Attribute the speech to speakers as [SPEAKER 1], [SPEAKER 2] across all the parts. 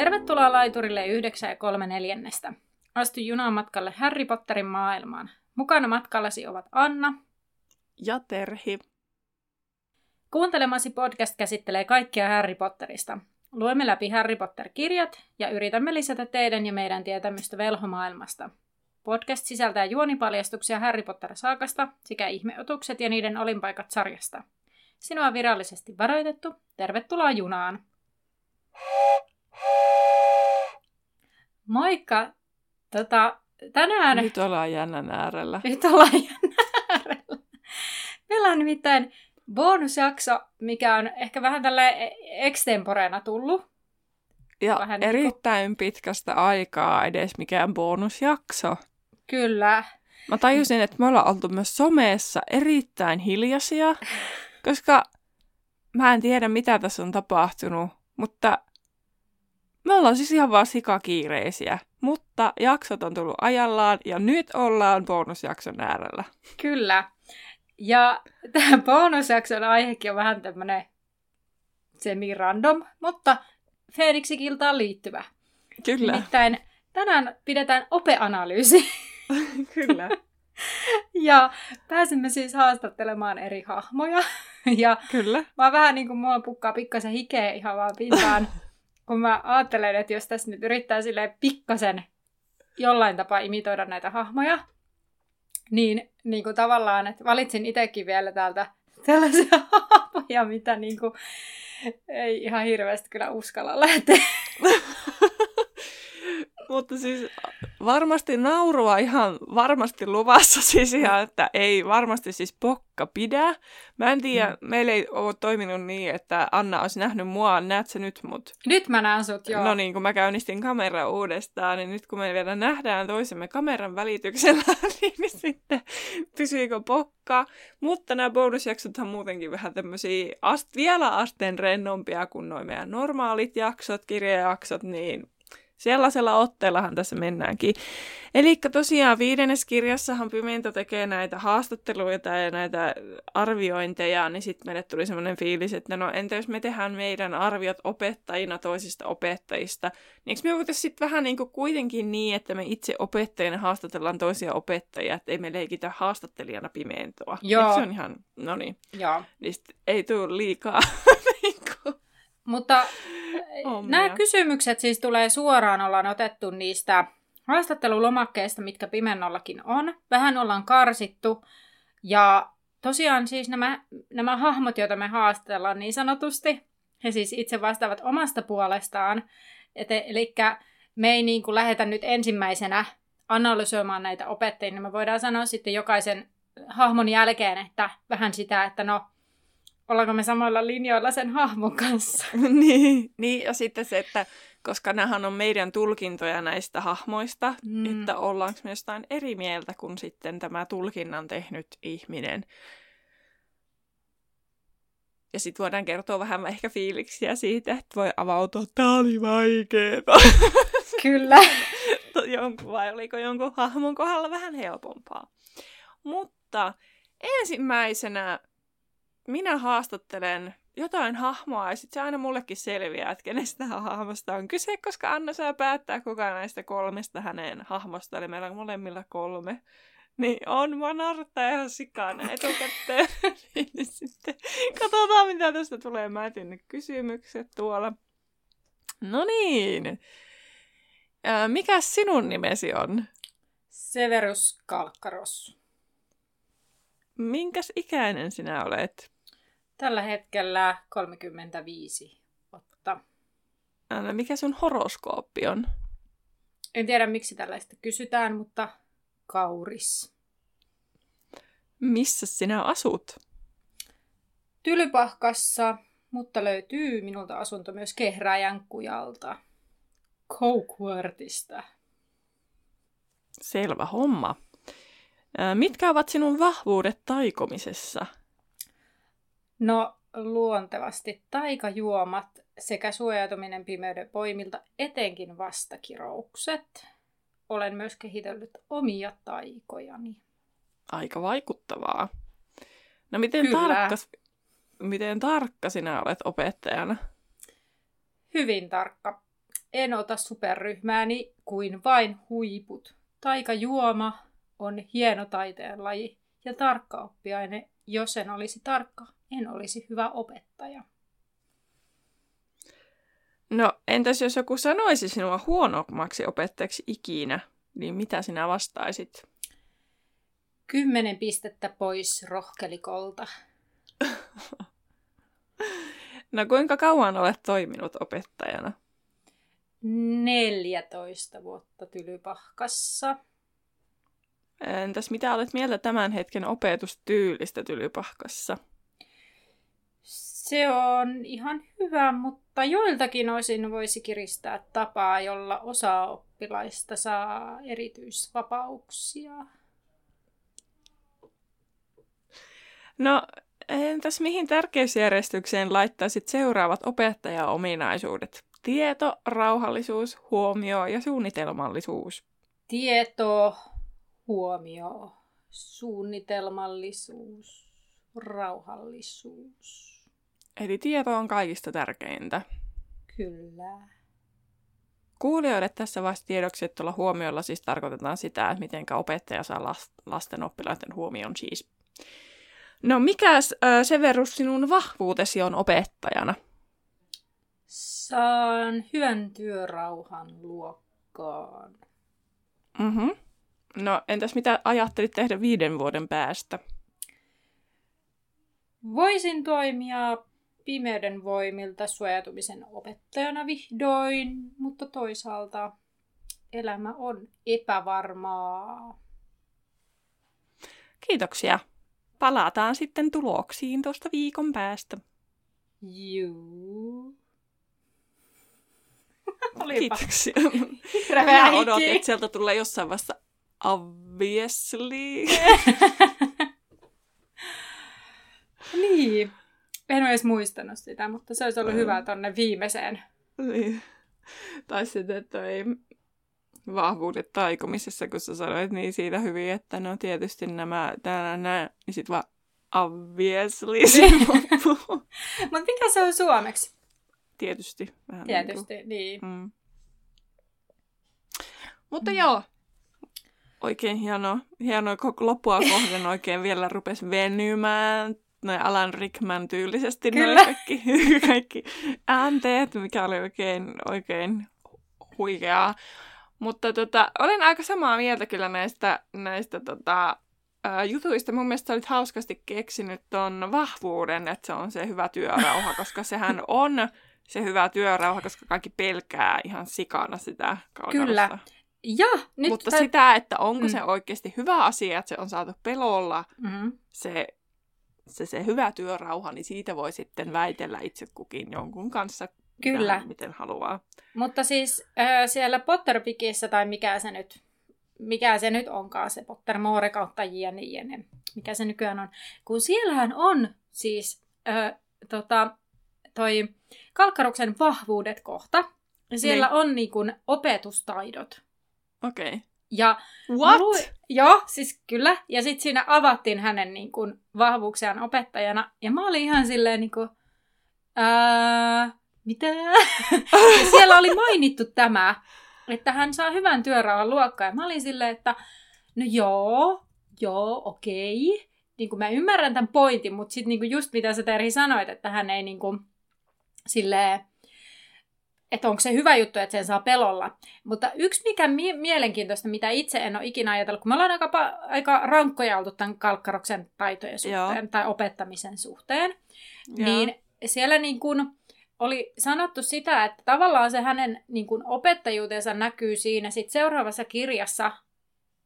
[SPEAKER 1] Tervetuloa laiturille 9 ja 3 neljännestä. Astu junaan matkalle Harry Potterin maailmaan. Mukana matkallasi ovat Anna
[SPEAKER 2] ja Terhi.
[SPEAKER 1] Kuuntelemasi podcast käsittelee kaikkia Harry Potterista. Luemme läpi Harry Potter-kirjat ja yritämme lisätä teidän ja meidän tietämystä velhomaailmasta. Podcast sisältää juonipaljastuksia Harry Potter-saakasta sekä ihmeotukset ja niiden olinpaikat sarjasta. Sinua on virallisesti varoitettu. Tervetuloa junaan! Moikka! Tota, tänään...
[SPEAKER 2] Nyt ollaan jännän äärellä.
[SPEAKER 1] Nyt ollaan jännän äärellä. Meillä on nimittäin bonusjakso, mikä on ehkä vähän tällä extemporeena tullut.
[SPEAKER 2] Ja vähän niinku- erittäin niin kuin... pitkästä aikaa edes mikään bonusjakso.
[SPEAKER 1] Kyllä.
[SPEAKER 2] Mä tajusin, että me ollaan oltu myös someessa erittäin hiljaisia, koska mä en tiedä, mitä tässä on tapahtunut, mutta me ollaan siis ihan vaan sikakiireisiä. Mutta jaksot on tullut ajallaan ja nyt ollaan bonusjakson äärellä.
[SPEAKER 1] Kyllä. Ja tämä bonusjakson aihekin on vähän tämmönen semi-random, mutta Phoenixikiltaan liittyvä.
[SPEAKER 2] Kyllä.
[SPEAKER 1] Nimittäin tänään pidetään opeanalyysi.
[SPEAKER 2] Kyllä.
[SPEAKER 1] ja pääsemme siis haastattelemaan eri hahmoja. ja
[SPEAKER 2] Kyllä.
[SPEAKER 1] Mä vähän niin kuin mulla pukkaa pikkasen hikeä ihan vaan pintaan, kun mä ajattelen, että jos tässä nyt yrittää sille pikkasen jollain tapaa imitoida näitä hahmoja, niin, niin kuin tavallaan, että valitsin itsekin vielä täältä tällaisia hahmoja, mitä niin kuin, ei ihan hirveästi kyllä uskalla lähteä.
[SPEAKER 2] Mutta siis varmasti naurua ihan varmasti luvassa siis ihan, että ei varmasti siis pokka pidä. Mä en tiedä, mm. meillä ei ole toiminut niin, että Anna olisi nähnyt mua, näet sä nyt mut?
[SPEAKER 1] Nyt mä näen sut, joo.
[SPEAKER 2] No niin, kun mä käynnistin kamera uudestaan, niin nyt kun me vielä nähdään toisemme kameran välityksellä, niin sitten pysyykö pokka. Mutta nämä bonusjaksot on muutenkin vähän tämmöisiä ast- vielä asteen rennompia kuin noin meidän normaalit jaksot, kirjajaksot, niin Sellaisella otteellahan tässä mennäänkin. Eli tosiaan viidennes kirjassahan Pimento tekee näitä haastatteluita ja näitä arviointeja, niin sitten meille tuli semmoinen fiilis, että no entä jos me tehdään meidän arviot opettajina toisista opettajista, niin eikö me voitaisiin sitten vähän niin kuin kuitenkin niin, että me itse opettajina haastatellaan toisia opettajia, että ei me leikitä haastattelijana Pimentoa.
[SPEAKER 1] Joo.
[SPEAKER 2] Eikö se on ihan, no niin.
[SPEAKER 1] Joo.
[SPEAKER 2] Niin ei tule liikaa niin kuin
[SPEAKER 1] mutta Omia. nämä kysymykset siis tulee suoraan, ollaan otettu niistä haastattelulomakkeista, mitkä Pimennollakin on. Vähän ollaan karsittu. Ja tosiaan siis nämä, nämä hahmot, joita me haastellaan niin sanotusti, he siis itse vastaavat omasta puolestaan. Et, eli me ei niin kuin lähetä nyt ensimmäisenä analysoimaan näitä opettajia, niin me voidaan sanoa sitten jokaisen hahmon jälkeen, että vähän sitä, että no, ollaanko me samoilla linjoilla sen hahmon kanssa.
[SPEAKER 2] niin, niin, ja sitten se, että koska nämähän on meidän tulkintoja näistä hahmoista, mm. että ollaanko me jostain eri mieltä kuin sitten tämä tulkinnan tehnyt ihminen. Ja sitten voidaan kertoa vähän ehkä fiiliksiä siitä, että voi avautua, tämä oli vaikeeta.
[SPEAKER 1] Kyllä.
[SPEAKER 2] jonkun, vai oliko jonkun hahmon kohdalla vähän helpompaa. Mutta ensimmäisenä minä haastattelen jotain hahmoa ja sitten se aina mullekin selviää, että kenestä hahmosta on kyse, koska Anna saa päättää kuka näistä kolmesta hänen hahmosta, eli meillä on molemmilla kolme. Niin on, mua naurattaa ihan sikana etukäteen. niin sitten katsotaan, mitä tästä tulee. Mä etin ne kysymykset tuolla. No niin. Mikä sinun nimesi on?
[SPEAKER 1] Severus Kalkkaros.
[SPEAKER 2] Minkäs ikäinen sinä olet?
[SPEAKER 1] Tällä hetkellä 35 vuotta.
[SPEAKER 2] No, mikä sun horoskooppi on?
[SPEAKER 1] En tiedä, miksi tällaista kysytään, mutta kauris.
[SPEAKER 2] Missä sinä asut?
[SPEAKER 1] Tylypahkassa, mutta löytyy minulta asunto myös Kehräjän kujalta. Cokeworthista.
[SPEAKER 2] Selvä homma. Mitkä ovat sinun vahvuudet taikomisessa?
[SPEAKER 1] No luontevasti taikajuomat sekä suojautuminen pimeyden voimilta, etenkin vastakiroukset. Olen myös kehitellyt omia taikojani.
[SPEAKER 2] Aika vaikuttavaa. No miten tarkka, miten tarkka sinä olet opettajana?
[SPEAKER 1] Hyvin tarkka. en ota superryhmääni kuin vain huiput. Taikajuoma on hieno taiteen laji ja tarkka oppiaine. Jos en olisi tarkka, en olisi hyvä opettaja.
[SPEAKER 2] No, entäs jos joku sanoisi sinua huonommaksi opettajaksi ikinä, niin mitä sinä vastaisit?
[SPEAKER 1] Kymmenen pistettä pois rohkelikolta.
[SPEAKER 2] no kuinka kauan olet toiminut opettajana?
[SPEAKER 1] 14 vuotta Tylypahkassa.
[SPEAKER 2] Entäs mitä olet mieltä tämän hetken opetustyylistä Tylypahkassa?
[SPEAKER 1] Se on ihan hyvä, mutta joiltakin osin voisi kiristää tapaa, jolla osa oppilaista saa erityisvapauksia.
[SPEAKER 2] No, entäs mihin tärkeysjärjestykseen laittaisit seuraavat opettajaominaisuudet? Tieto, rauhallisuus, huomio ja suunnitelmallisuus.
[SPEAKER 1] Tieto, huomio, suunnitelmallisuus, rauhallisuus.
[SPEAKER 2] Eli tieto on kaikista tärkeintä.
[SPEAKER 1] Kyllä.
[SPEAKER 2] Kuulijoille tässä vasta tiedoksi, että tuolla huomiolla siis tarkoitetaan sitä, että miten opettaja saa lasten oppilaiden huomion siis. No mikäs äh, Severus sinun vahvuutesi on opettajana?
[SPEAKER 1] Saan hyvän työrauhan luokkaan.
[SPEAKER 2] Mm-hmm. No entäs mitä ajattelit tehdä viiden vuoden päästä?
[SPEAKER 1] Voisin toimia pimeyden voimilta suojautumisen opettajana vihdoin, mutta toisaalta elämä on epävarmaa.
[SPEAKER 2] Kiitoksia. Palataan sitten tuloksiin tuosta viikon päästä.
[SPEAKER 1] Juu.
[SPEAKER 2] Kiitoksia. Mä odotin, että sieltä tulee jossain vaiheessa obviously.
[SPEAKER 1] niin. En ole edes muistanut sitä, mutta se olisi ollut mm. hyvä tonne viimeiseen.
[SPEAKER 2] Niin. Tai sitten toi vahvuudet taikomisessa, kun sä sanoit niin siitä hyvin, että no tietysti nämä, täällä nämä, niin sit vaan obviously
[SPEAKER 1] Mutta mikä se on suomeksi?
[SPEAKER 2] Tietysti. Vähän
[SPEAKER 1] Tietysti, niin. niin.
[SPEAKER 2] Mm. Mutta mm. joo, oikein hieno, hieno loppua kohden oikein vielä rupesi venymään noin Alan Rickman tyylisesti noin kaikki, kaikki äänteet, mikä oli oikein, oikein huikeaa. Mutta tota, olen aika samaa mieltä kyllä näistä, näistä tota, ää, jutuista. Mun mielestä olit hauskasti keksinyt ton vahvuuden, että se on se hyvä työrauha, koska sehän on se hyvä työrauha, koska kaikki pelkää ihan sikana sitä
[SPEAKER 1] kalkarusta. Kyllä. Ja, nyt
[SPEAKER 2] Mutta tä... sitä, että onko mm. se oikeasti hyvä asia, että se on saatu pelolla, mm-hmm. se se, se hyvä työrauha, niin siitä voi sitten väitellä itse kukin jonkun kanssa Kyllä. Vähän, miten haluaa.
[SPEAKER 1] Mutta siis äh, siellä Potterpikissä, tai mikä se nyt mikä se nyt onkaan, se Pottermore kautta jne, jne, mikä se nykyään on. Kun siellähän on siis äh, tota, toi Kalkkaruksen vahvuudet kohta. Siellä niin. on niin kuin opetustaidot.
[SPEAKER 2] Okei. Okay.
[SPEAKER 1] Ja
[SPEAKER 2] What? Luin,
[SPEAKER 1] joo, siis kyllä. Ja sitten siinä avattiin hänen niin kuin, vahvuuksiaan opettajana. Ja mä olin ihan silleen niin kuin, ää, mitä? ja siellä oli mainittu tämä, että hän saa hyvän työrauhan luokkaan. Ja mä olin silleen, että no joo, joo, okei. Niin kuin mä ymmärrän tämän pointin, mutta sitten niin just mitä sä Terhi sanoit, että hän ei niin kuin, silleen, että onko se hyvä juttu, että sen saa pelolla. Mutta yksi mikä mie- mielenkiintoista, mitä itse en ole ikinä ajatellut, kun me ollaan aika, aika rankkoja oltu tämän kalkkaroksen taitojen suhteen Joo. tai opettamisen suhteen, Joo. niin siellä niin kun oli sanottu sitä, että tavallaan se hänen niin kun opettajuutensa näkyy siinä sit seuraavassa kirjassa,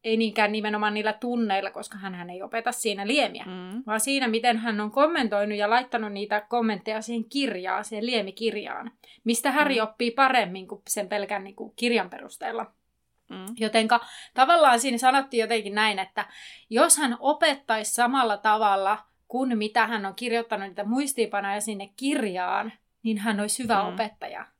[SPEAKER 1] ei niinkään nimenomaan niillä tunneilla, koska hän ei opeta siinä liemiä, mm. vaan siinä, miten hän on kommentoinut ja laittanut niitä kommentteja siihen kirjaan, siihen liemikirjaan, mistä Häri mm. oppii paremmin kuin sen pelkän niin kuin, kirjan perusteella. Mm. Jotenka tavallaan siinä sanottiin jotenkin näin, että jos hän opettaisi samalla tavalla kuin mitä hän on kirjoittanut niitä muistiinpanoja sinne kirjaan, niin hän olisi hyvä mm. opettaja.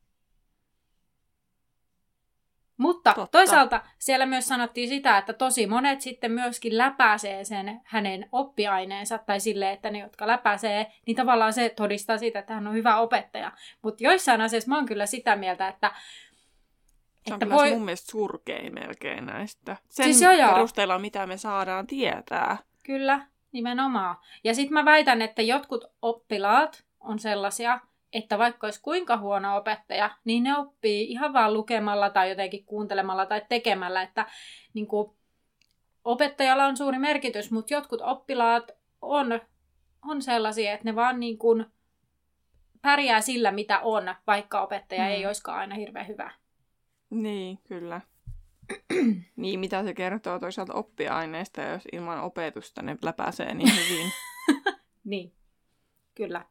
[SPEAKER 1] Mutta Totta. toisaalta siellä myös sanottiin sitä, että tosi monet sitten myöskin läpäisee sen hänen oppiaineensa, tai sille, että ne, jotka läpäisee, niin tavallaan se todistaa sitä, että hän on hyvä opettaja. Mutta joissain asioissa mä oon kyllä sitä mieltä, että
[SPEAKER 2] Se on kyllä voi... mun mielestä surkein melkein näistä. Sen siis jo, perusteella, mitä me saadaan tietää.
[SPEAKER 1] Kyllä, nimenomaan. Ja sitten mä väitän, että jotkut oppilaat on sellaisia, että vaikka olisi kuinka huono opettaja, niin ne oppii ihan vaan lukemalla tai jotenkin kuuntelemalla tai tekemällä, että niin kuin, opettajalla on suuri merkitys, mutta jotkut oppilaat on, on sellaisia, että ne vaan niin kuin pärjää sillä, mitä on, vaikka opettaja mm. ei olisikaan aina hirveän hyvä.
[SPEAKER 2] Niin, kyllä. niin, mitä se kertoo toisaalta oppiaineista, jos ilman opetusta ne läpäisee niin hyvin.
[SPEAKER 1] niin, kyllä.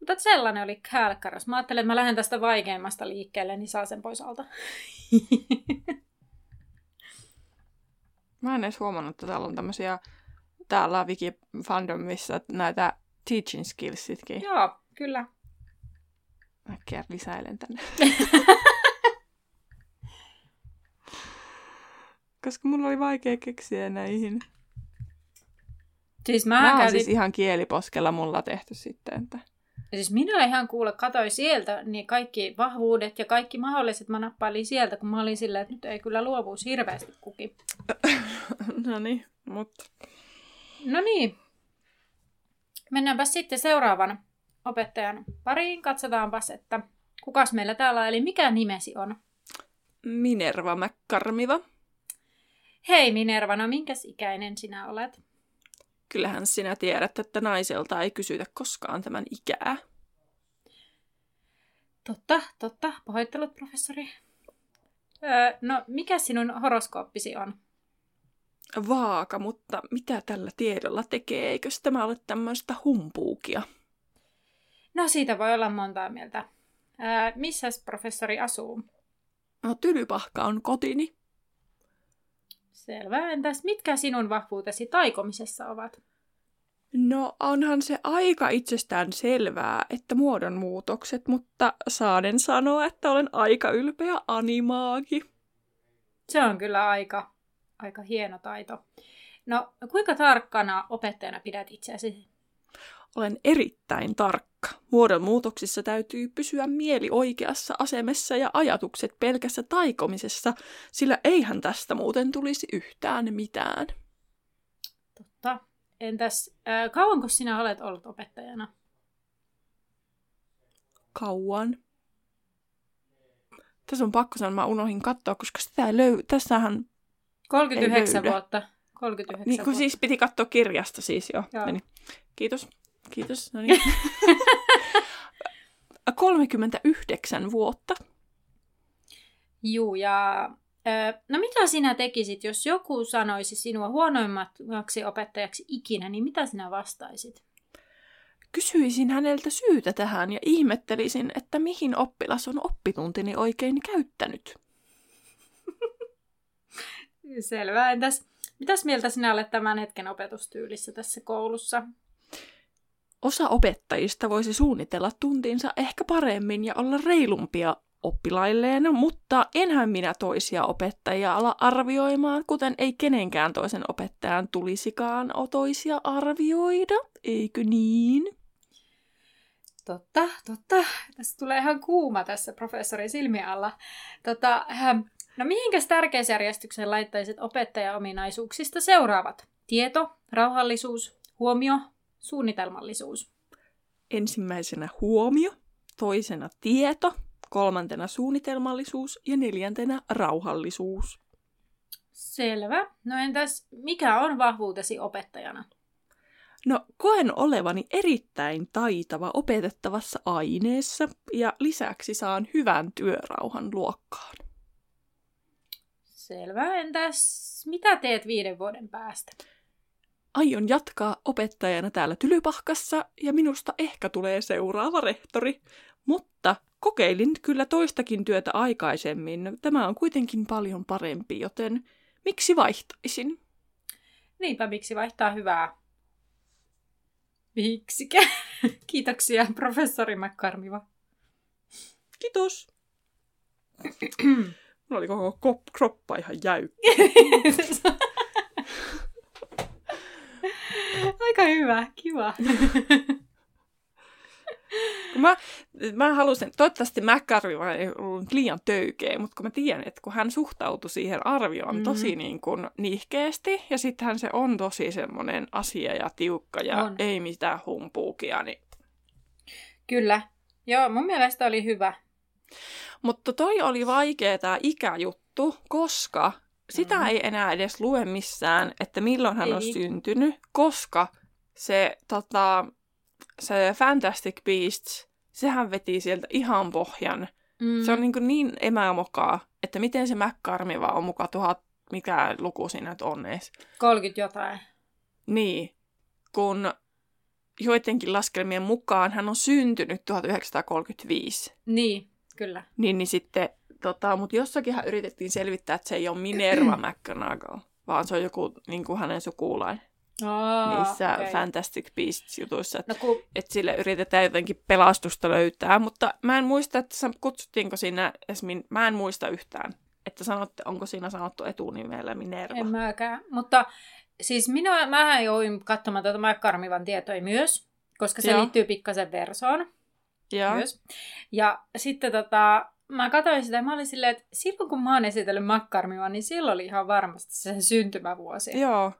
[SPEAKER 1] Mutta sellainen oli kälkkäräs. Mä ajattelin, että mä lähden tästä vaikeimmasta liikkeelle, niin saa sen pois alta.
[SPEAKER 2] mä en edes huomannut, että täällä on tämmöisiä täällä Wikifandomissa näitä teaching skillsitkin.
[SPEAKER 1] Joo, kyllä.
[SPEAKER 2] Äkkiä lisäilen tänne. Koska mulla oli vaikea keksiä näihin.
[SPEAKER 1] Siis mä
[SPEAKER 2] kävin... on siis ihan kieliposkella mulla tehty sitten. Että...
[SPEAKER 1] Ja siis minä ihan kuule, katsoin sieltä niin kaikki vahvuudet ja kaikki mahdolliset mä nappailin sieltä, kun mä olin silleen, että nyt ei kyllä luovuus hirveästi kuki.
[SPEAKER 2] no niin, mutta...
[SPEAKER 1] No niin. Mennäänpä sitten seuraavan opettajan pariin. Katsotaanpas, että kukas meillä täällä on, eli mikä nimesi on?
[SPEAKER 2] Minerva Mäkkarmiva.
[SPEAKER 1] Hei Minerva, no minkäs ikäinen sinä olet?
[SPEAKER 2] Kyllähän sinä tiedät, että naiselta ei kysytä koskaan tämän ikää.
[SPEAKER 1] Totta, totta. Pahoittelut, professori. Öö, no, mikä sinun horoskooppisi on?
[SPEAKER 2] Vaaka, mutta mitä tällä tiedolla tekee? Eikös tämä ole tämmöistä humpuukia?
[SPEAKER 1] No, siitä voi olla montaa mieltä. Öö, missäs professori asuu?
[SPEAKER 2] No, Tylypahka on kotini.
[SPEAKER 1] Selvä. Entäs mitkä sinun vahvuutesi taikomisessa ovat?
[SPEAKER 2] No onhan se aika itsestään selvää, että muodonmuutokset, mutta saaden sanoa, että olen aika ylpeä animaagi.
[SPEAKER 1] Se on kyllä aika, aika hieno taito. No, kuinka tarkkana opettajana pidät itseäsi?
[SPEAKER 2] Olen erittäin tarkka. Muodonmuutoksissa täytyy pysyä mieli oikeassa asemessa ja ajatukset pelkässä taikomisessa, sillä eihän tästä muuten tulisi yhtään mitään.
[SPEAKER 1] Totta. Entäs äh, kauanko sinä olet ollut opettajana?
[SPEAKER 2] Kauan. Tässä on pakko sanoa, mä unohdin katsoa, koska sitä ei löy... Tässähän
[SPEAKER 1] 39 vuotta. 39
[SPEAKER 2] niin, kun vuotta. siis piti katsoa kirjasta siis jo. Joo. Meni. Kiitos. Kiitos. No niin. 39 vuotta.
[SPEAKER 1] Juu, ja no mitä sinä tekisit, jos joku sanoisi sinua huonoimmaksi opettajaksi ikinä, niin mitä sinä vastaisit?
[SPEAKER 2] Kysyisin häneltä syytä tähän ja ihmettelisin, että mihin oppilas on oppituntini oikein käyttänyt.
[SPEAKER 1] Selvä. Entäs mitäs mieltä sinä olet tämän hetken opetustyylissä tässä koulussa?
[SPEAKER 2] Osa opettajista voisi suunnitella tuntinsa ehkä paremmin ja olla reilumpia oppilailleen, mutta enhän minä toisia opettajia ala arvioimaan, kuten ei kenenkään toisen opettajan tulisikaan toisia arvioida, eikö niin?
[SPEAKER 1] Totta, totta. Tässä tulee ihan kuuma tässä professorin silmien alla. Tota, ähm, no mihinkäs tärkeysjärjestykseen laittaisit opettajaominaisuuksista seuraavat? Tieto, rauhallisuus, huomio, suunnitelmallisuus.
[SPEAKER 2] Ensimmäisenä huomio, toisena tieto, kolmantena suunnitelmallisuus ja neljäntenä rauhallisuus.
[SPEAKER 1] Selvä. No entäs mikä on vahvuutesi opettajana?
[SPEAKER 2] No, koen olevani erittäin taitava opetettavassa aineessa ja lisäksi saan hyvän työrauhan luokkaan.
[SPEAKER 1] Selvä. Entäs mitä teet viiden vuoden päästä?
[SPEAKER 2] Aion jatkaa opettajana täällä Tylypahkassa ja minusta ehkä tulee seuraava rehtori. Mutta kokeilin kyllä toistakin työtä aikaisemmin. Tämä on kuitenkin paljon parempi, joten miksi vaihtaisin?
[SPEAKER 1] Niinpä, miksi vaihtaa hyvää? Miksikä? Kiitoksia, professori McCarmiva.
[SPEAKER 2] Kiitos. Mulla oli koko kroppa ihan jäykkä.
[SPEAKER 1] Aika hyvä, kiva.
[SPEAKER 2] Mä, mä halusin, toivottavasti McCarthy ei ollut liian töykeä, mutta kun mä tiedän, että kun hän suhtautui siihen arvioon mm-hmm. tosi niin kuin nihkeästi, ja sittenhän se on tosi semmoinen asia ja tiukka ja on. ei mitään humpuukia, niin...
[SPEAKER 1] Kyllä. Joo, mun mielestä oli hyvä.
[SPEAKER 2] Mutta toi oli vaikea tämä ikäjuttu, koska sitä mm-hmm. ei enää edes lue missään, että milloin hän ei. on syntynyt, koska se, tota, se Fantastic Beasts, sehän veti sieltä ihan pohjan. Mm. Se on niin, niin emämokaa, että miten se McCarmiva on mukaan tuhat, mikä luku siinä nyt on edes.
[SPEAKER 1] 30 jotain.
[SPEAKER 2] Niin, kun joidenkin laskelmien mukaan hän on syntynyt 1935.
[SPEAKER 1] Niin, kyllä.
[SPEAKER 2] Niin, niin sitten, tota, mutta jossakinhan yritettiin selvittää, että se ei ole Minerva McGonagall, vaan se on joku niin kuin hänen sukulainen.
[SPEAKER 1] Oh,
[SPEAKER 2] niissä okay. Fantastic Beasts-jutuissa, että no, kun... et sille yritetään jotenkin pelastusta löytää, mutta mä en muista, että kutsuttiinko siinä Esmin, mä en muista yhtään, että sanotte, onko siinä sanottu etunimellä Minerva.
[SPEAKER 1] En mäkään, mutta siis minä, mä jouin katsomaan tätä Karmivan tietoja myös, koska se Joo. liittyy pikkasen versoon Joo. myös. Ja sitten tota, mä katsoin sitä ja mä olin silleen, että silloin kun mä oon esitellyt Makkarmivan, niin silloin oli ihan varmasti se syntymävuosi.
[SPEAKER 2] Joo.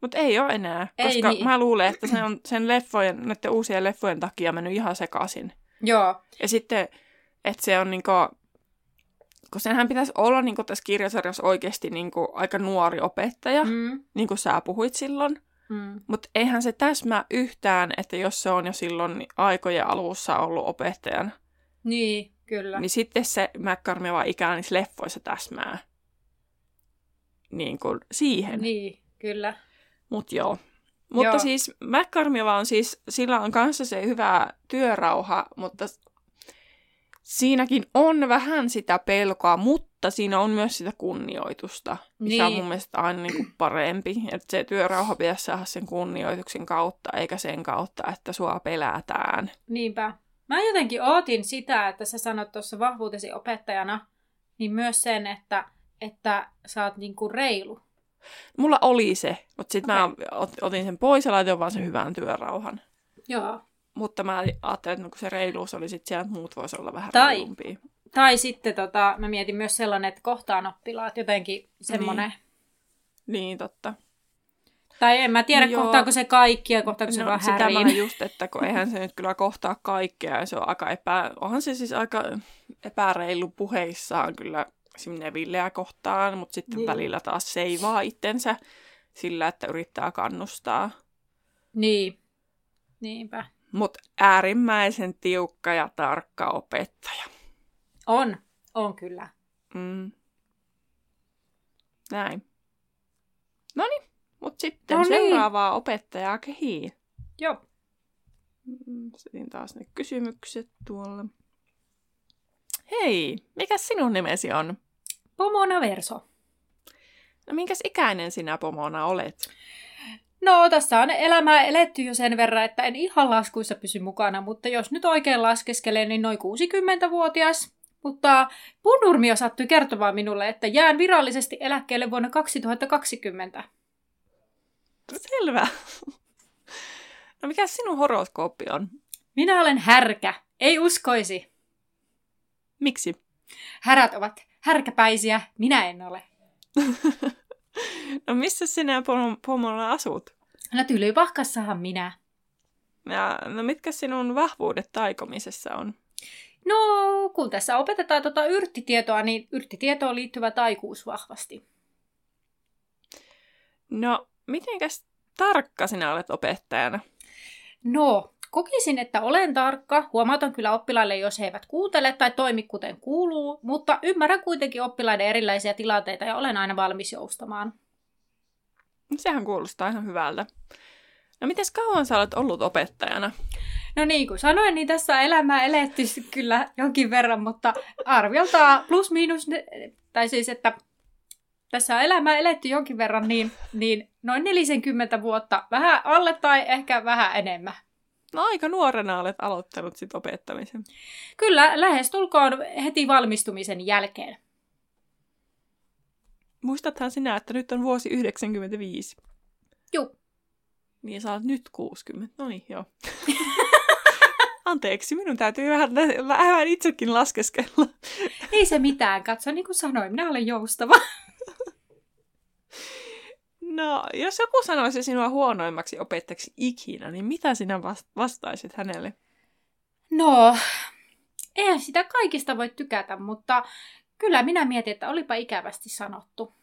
[SPEAKER 2] Mutta ei ole enää, ei koska niin. mä luulen, että se on sen leffojen, näiden uusien leffojen takia mennyt ihan sekaisin.
[SPEAKER 1] Joo.
[SPEAKER 2] Ja sitten, että se on niinku, kun senhän pitäisi olla niinku tässä kirjasarjassa oikeasti niinku aika nuori opettaja, mm. niin kuin sä puhuit silloin. Mm. Mutta eihän se täsmää yhtään, että jos se on jo silloin aikojen alussa ollut opettajana.
[SPEAKER 1] Niin, kyllä.
[SPEAKER 2] Niin sitten se McCarmiva ikään niissä leffoissa täsmää niin kuin siihen.
[SPEAKER 1] Niin, kyllä.
[SPEAKER 2] Mut joo. Mutta joo. siis McCarmiva on siis, sillä on kanssa se hyvä työrauha, mutta siinäkin on vähän sitä pelkoa, mutta siinä on myös sitä kunnioitusta, mikä niin. on mun mielestä aina niin kuin parempi. Että se työrauha pitäisi saada sen kunnioituksen kautta, eikä sen kautta, että sua pelätään.
[SPEAKER 1] Niinpä. Mä jotenkin ootin sitä, että sä sanot tuossa vahvuutesi opettajana, niin myös sen, että, että sä oot niinku reilu.
[SPEAKER 2] Mulla oli se, mutta sitten okay. mä otin sen pois ja laitoin vaan sen hyvän työrauhan.
[SPEAKER 1] Joo.
[SPEAKER 2] Mutta mä ajattelin, että kun se reiluus oli sitten siellä, että muut voisi olla vähän tai, reilumpia.
[SPEAKER 1] Tai sitten tota, mä mietin myös sellainen, että kohtaan oppilaat jotenkin semmoinen. Niin.
[SPEAKER 2] niin, totta.
[SPEAKER 1] Tai en mä tiedä, Joo. kohtaako se kaikkia, kohtaako se no, vaan
[SPEAKER 2] sitä mä just, että kun eihän se nyt kyllä kohtaa kaikkea, ja se on aika epä... Onhan se siis aika epäreilu puheissaan kyllä sinne Villeä kohtaan, mutta sitten niin. välillä taas seivaa itsensä sillä, että yrittää kannustaa.
[SPEAKER 1] Niin, niinpä.
[SPEAKER 2] Mutta äärimmäisen tiukka ja tarkka opettaja.
[SPEAKER 1] On, on kyllä.
[SPEAKER 2] Mm. Näin. No niin, mutta sitten Noniin. seuraavaa opettajaa kehiin.
[SPEAKER 1] Joo.
[SPEAKER 2] Mm, Setin taas ne kysymykset tuolle. Hei, mikä sinun nimesi on?
[SPEAKER 1] Pomona Verso.
[SPEAKER 2] No minkäs ikäinen sinä Pomona olet?
[SPEAKER 1] No, tässä on elämää eletty jo sen verran, että en ihan laskuissa pysy mukana, mutta jos nyt oikein laskeskelee, niin noin 60-vuotias. Mutta Punurmio sattui kertomaan minulle, että jään virallisesti eläkkeelle vuonna 2020.
[SPEAKER 2] Selvä. No mikä sinun horoskooppi on?
[SPEAKER 1] Minä olen härkä. Ei uskoisi.
[SPEAKER 2] Miksi?
[SPEAKER 1] Härät ovat härkäpäisiä, minä en ole.
[SPEAKER 2] no missä sinä pomolla asut?
[SPEAKER 1] No Tylypahkassahan minä.
[SPEAKER 2] Ja, no mitkä sinun vahvuudet taikomisessa on?
[SPEAKER 1] No, kun tässä opetetaan tuota yrttitietoa, niin yrttitietoon liittyvä taikuus vahvasti.
[SPEAKER 2] No, mitenkäs tarkka sinä olet opettajana?
[SPEAKER 1] No, Kokisin, että olen tarkka, huomautan kyllä oppilaille, jos he eivät kuuntele tai toimi kuten kuuluu, mutta ymmärrän kuitenkin oppilaiden erilaisia tilanteita ja olen aina valmis joustamaan.
[SPEAKER 2] Sehän kuulostaa ihan hyvältä. No miten kauan sä olet ollut opettajana?
[SPEAKER 1] No niin kuin sanoin, niin tässä elämää eletty kyllä jonkin verran, mutta arviolta plus miinus, tai siis että tässä on elämää eletty jonkin verran, niin, niin noin 40 vuotta, vähän alle tai ehkä vähän enemmän.
[SPEAKER 2] No aika nuorena olet aloittanut sit opettamisen.
[SPEAKER 1] Kyllä, lähestulkoon heti valmistumisen jälkeen.
[SPEAKER 2] Muistathan sinä, että nyt on vuosi 95.
[SPEAKER 1] Joo.
[SPEAKER 2] Niin sä olet nyt 60. No niin, joo. Anteeksi, minun täytyy vähän, vähän itsekin laskeskella.
[SPEAKER 1] Ei se mitään, katso, niin kuin sanoin, minä olen joustava.
[SPEAKER 2] No, jos joku sanoisi sinua huonoimmaksi opettajaksi ikinä, niin mitä sinä vastaisit hänelle?
[SPEAKER 1] No, eihän sitä kaikista voi tykätä, mutta kyllä minä mietin, että olipa ikävästi sanottu.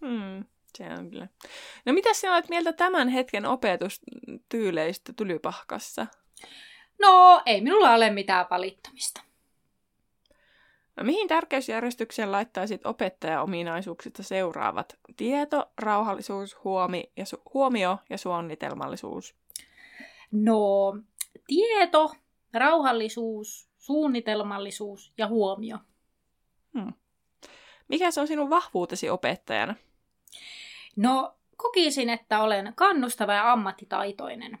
[SPEAKER 2] Hmm, se on kyllä. No mitä sinä olet mieltä tämän hetken opetustyyleistä Tylypahkassa?
[SPEAKER 1] No, ei minulla ole mitään valittamista.
[SPEAKER 2] No, mihin tärkeysjärjestykseen laittaisit opettaja-ominaisuuksista seuraavat? Tieto, rauhallisuus, huomi ja su- huomio ja suunnitelmallisuus.
[SPEAKER 1] No, tieto, rauhallisuus, suunnitelmallisuus ja huomio.
[SPEAKER 2] Hmm. Mikä se on sinun vahvuutesi opettajana?
[SPEAKER 1] No, kokisin, että olen kannustava ja ammattitaitoinen.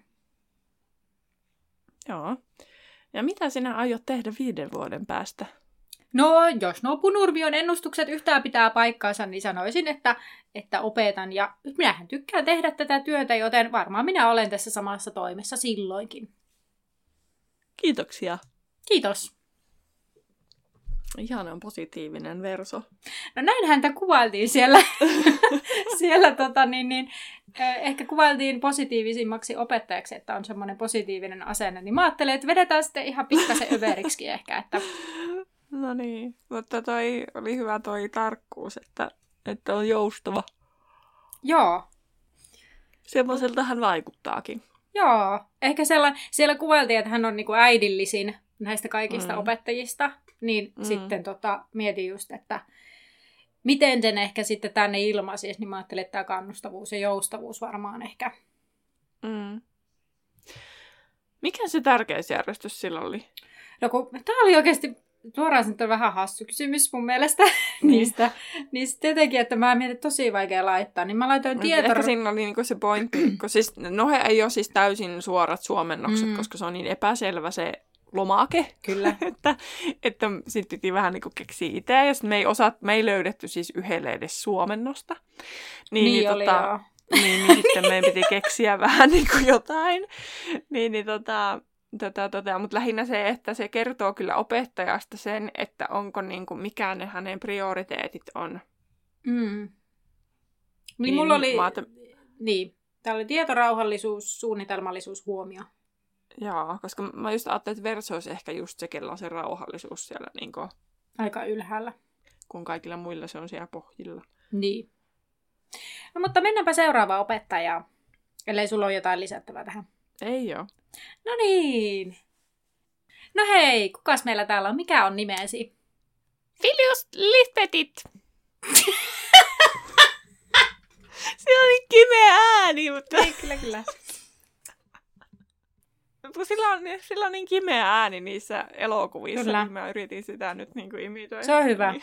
[SPEAKER 2] Joo. Ja mitä sinä aiot tehdä viiden vuoden päästä?
[SPEAKER 1] No, jos nuo Punurmion ennustukset yhtään pitää paikkaansa, niin sanoisin, että, että opetan. Ja minähän tykkään tehdä tätä työtä, joten varmaan minä olen tässä samassa toimessa silloinkin.
[SPEAKER 2] Kiitoksia.
[SPEAKER 1] Kiitos.
[SPEAKER 2] Ihanan positiivinen verso.
[SPEAKER 1] No näin häntä kuvailtiin siellä, siellä tota, niin, niin, ehkä kuvailtiin positiivisimmaksi opettajaksi, että on semmoinen positiivinen asenne. Niin mä ajattelin, että vedetään sitten ihan pikkasen överiksi ehkä. Että...
[SPEAKER 2] No niin, mutta toi oli hyvä toi tarkkuus, että, että on joustava.
[SPEAKER 1] Joo.
[SPEAKER 2] Semmoiselta hän vaikuttaakin.
[SPEAKER 1] Joo, ehkä sellainen, siellä kuvailtiin, että hän on niinku äidillisin näistä kaikista mm. opettajista, niin mm. sitten tota, mietin just, että miten sen ehkä sitten tänne ilmaisisi, niin mä ajattelin, että tämä kannustavuus ja joustavuus varmaan ehkä.
[SPEAKER 2] Mm. Mikä se tärkeysjärjestys sillä oli?
[SPEAKER 1] No kun tämä oli oikeasti suoraan sanottuna vähän hassu kysymys mun mielestä niin. niistä. Niin sitten jotenkin, että mä mietin tosi vaikea laittaa, niin mä laitoin tieto...
[SPEAKER 2] Ehkä siinä oli niinku se pointti, kun siis, no he ei ole siis täysin suorat suomennokset, mm. koska se on niin epäselvä se lomake.
[SPEAKER 1] Kyllä.
[SPEAKER 2] että että sitten piti vähän niinku keksiä itse. Ja sitten me ei, osa, me ei löydetty siis yhdelle edes suomennosta.
[SPEAKER 1] Niin, niin, niin oli tota, joo.
[SPEAKER 2] Niin, niin sitten meidän piti keksiä vähän niin kuin jotain. Niin, niin tota, tota, tota, mutta lähinnä se, että se kertoo kyllä opettajasta sen, että onko niin kuin, mikä ne hänen prioriteetit on.
[SPEAKER 1] Mm. Niin, niin mulla oli... Maata... Niin, Tämä oli tietorauhallisuus, suunnitelmallisuus, huomio.
[SPEAKER 2] Joo, koska mä just ajattelin, että verso olisi ehkä just se, kello on se rauhallisuus siellä niin kuin,
[SPEAKER 1] Aika ylhäällä.
[SPEAKER 2] Kun kaikilla muilla se on siellä pohjilla.
[SPEAKER 1] Niin. No mutta mennäänpä seuraavaan opettajaan, ellei sulla ole jotain lisättävää tähän.
[SPEAKER 2] Ei ole.
[SPEAKER 1] No niin. No hei, kukas meillä täällä on? Mikä on nimesi?
[SPEAKER 2] Filius Lispetit. Se oli kimeä ääni, mutta...
[SPEAKER 1] Ei, kyllä, kyllä.
[SPEAKER 2] sillä on, sillä on niin kimeä ääni niissä elokuvissa, Kyllä. niin mä yritin sitä nyt niin kuin imitoida.
[SPEAKER 1] Se on hyvä. Niin.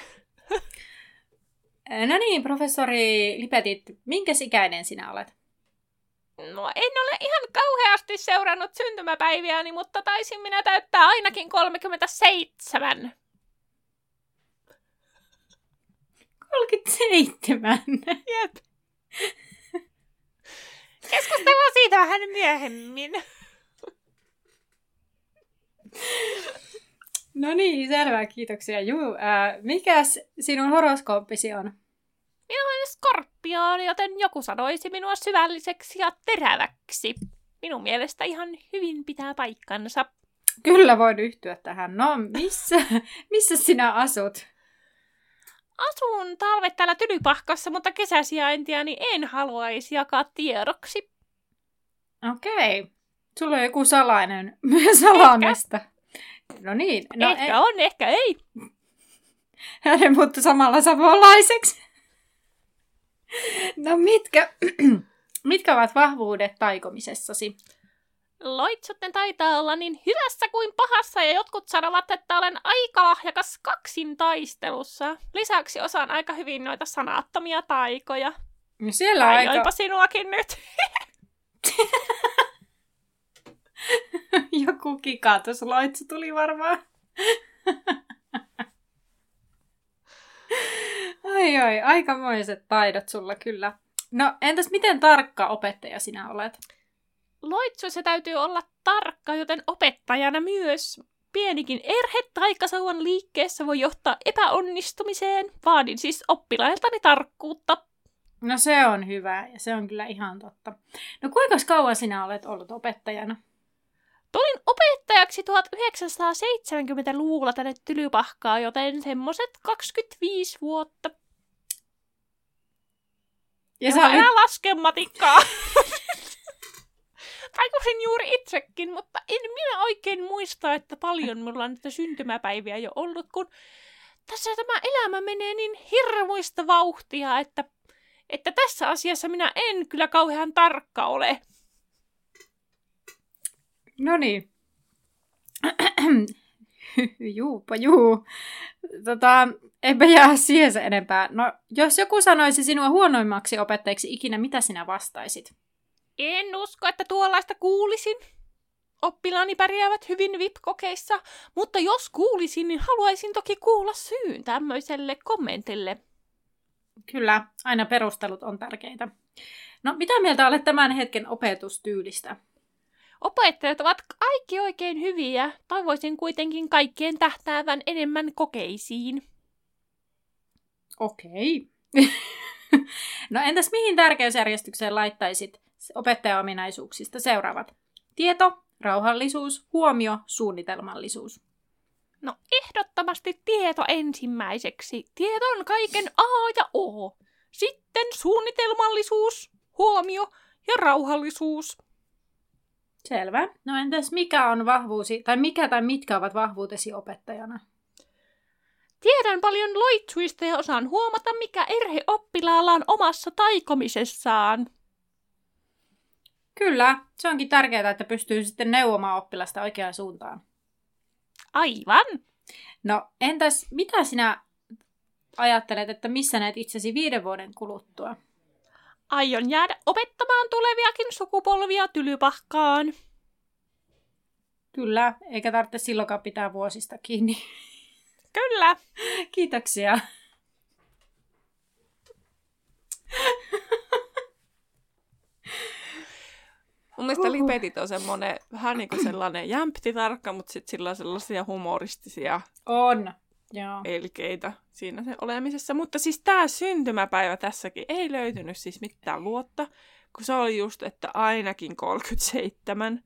[SPEAKER 1] no niin, professori Lipetit, minkä ikäinen sinä olet?
[SPEAKER 3] No en ole ihan kauheasti seurannut syntymäpäiviäni, mutta taisin minä täyttää ainakin 37.
[SPEAKER 1] 37?
[SPEAKER 3] Jep. Keskustellaan siitä vähän myöhemmin.
[SPEAKER 1] No niin, selvä, kiitoksia. Juu, äh, mikäs sinun horoskooppisi on?
[SPEAKER 3] Minä olen skorpioon, joten joku sanoisi minua syvälliseksi ja teräväksi. Minun mielestä ihan hyvin pitää paikkansa.
[SPEAKER 1] Kyllä voin yhtyä tähän. No, missä, missä sinä asut?
[SPEAKER 3] Asun talvet täällä Tylypahkassa, mutta kesäsijaintiani en haluaisi jakaa tiedoksi.
[SPEAKER 1] Okei. Okay. Sulla on joku salainen salamesta. No niin. No
[SPEAKER 3] ehkä ei. on, ehkä ei.
[SPEAKER 1] Hänen mutta samalla samanlaiseksi. No mitkä, mitkä ovat vahvuudet taikomisessasi?
[SPEAKER 3] Loitsutten taitaa olla niin hyvässä kuin pahassa ja jotkut sanovat, että olen aika lahjakas kaksin taistelussa. Lisäksi osaan aika hyvin noita sanattomia taikoja.
[SPEAKER 1] No siellä on aika...
[SPEAKER 3] sinuakin nyt.
[SPEAKER 1] Joku kikatusloitsu tuli varmaan. ai ai, aikamoiset taidot sulla kyllä. No entäs miten tarkka opettaja sinä olet?
[SPEAKER 3] se täytyy olla tarkka, joten opettajana myös pienikin erhe taikasauvan liikkeessä voi johtaa epäonnistumiseen. Vaadin siis oppilailtani tarkkuutta.
[SPEAKER 1] No se on hyvä ja se on kyllä ihan totta. No kuinka kauan sinä olet ollut opettajana?
[SPEAKER 3] Tulin opettajaksi 1970-luvulla tänne Tylypahkaa, joten semmoset 25 vuotta. Ja, sä olit... laske matikkaa. Juuri itsekin, mutta en minä oikein muista, että paljon mulla on näitä syntymäpäiviä jo ollut, kun tässä tämä elämä menee niin hirmuista vauhtia, että, että tässä asiassa minä en kyllä kauhean tarkka ole.
[SPEAKER 1] No niin. Juupa juu. Tota, eipä jää siihen se enempää. No, jos joku sanoisi sinua huonoimmaksi opettajaksi ikinä, mitä sinä vastaisit?
[SPEAKER 3] En usko, että tuollaista kuulisin. Oppilaani pärjäävät hyvin VIP-kokeissa, mutta jos kuulisin, niin haluaisin toki kuulla syyn tämmöiselle kommentille.
[SPEAKER 1] Kyllä, aina perustelut on tärkeitä. No, mitä mieltä olet tämän hetken opetustyylistä?
[SPEAKER 3] Opettajat ovat kaikki oikein hyviä. Toivoisin kuitenkin kaikkien tähtäävän enemmän kokeisiin.
[SPEAKER 1] Okei. no entäs mihin tärkeysjärjestykseen laittaisit opettajaominaisuuksista seuraavat? Tieto, rauhallisuus, huomio, suunnitelmallisuus.
[SPEAKER 3] No ehdottomasti tieto ensimmäiseksi. Tieto on kaiken A ja O. Sitten suunnitelmallisuus, huomio ja rauhallisuus.
[SPEAKER 1] Selvä. No entäs mikä on vahvuusi, tai mikä tai mitkä ovat vahvuutesi opettajana?
[SPEAKER 3] Tiedän paljon loitsuista ja osaan huomata, mikä erhe oppilaalla on omassa taikomisessaan.
[SPEAKER 1] Kyllä, se onkin tärkeää, että pystyy sitten neuvomaan oppilasta oikeaan suuntaan.
[SPEAKER 3] Aivan.
[SPEAKER 1] No entäs mitä sinä ajattelet, että missä näet itsesi viiden vuoden kuluttua?
[SPEAKER 3] Aion jäädä opettamaan tuleviakin sukupolvia tylypahkaan.
[SPEAKER 1] Kyllä, eikä tarvitse silloinkaan pitää vuosista kiinni.
[SPEAKER 3] Kyllä.
[SPEAKER 1] Kiitoksia.
[SPEAKER 2] Mun mielestä Uhuh. lipetit on semmoinen vähän niin kuin sellainen jämpti tarkka, mutta sitten sillä on sellaisia humoristisia
[SPEAKER 1] on. Joo.
[SPEAKER 2] elkeitä siinä sen olemisessa. Mutta siis tämä syntymäpäivä tässäkin ei löytynyt siis mitään vuotta, kun se oli just, että ainakin 37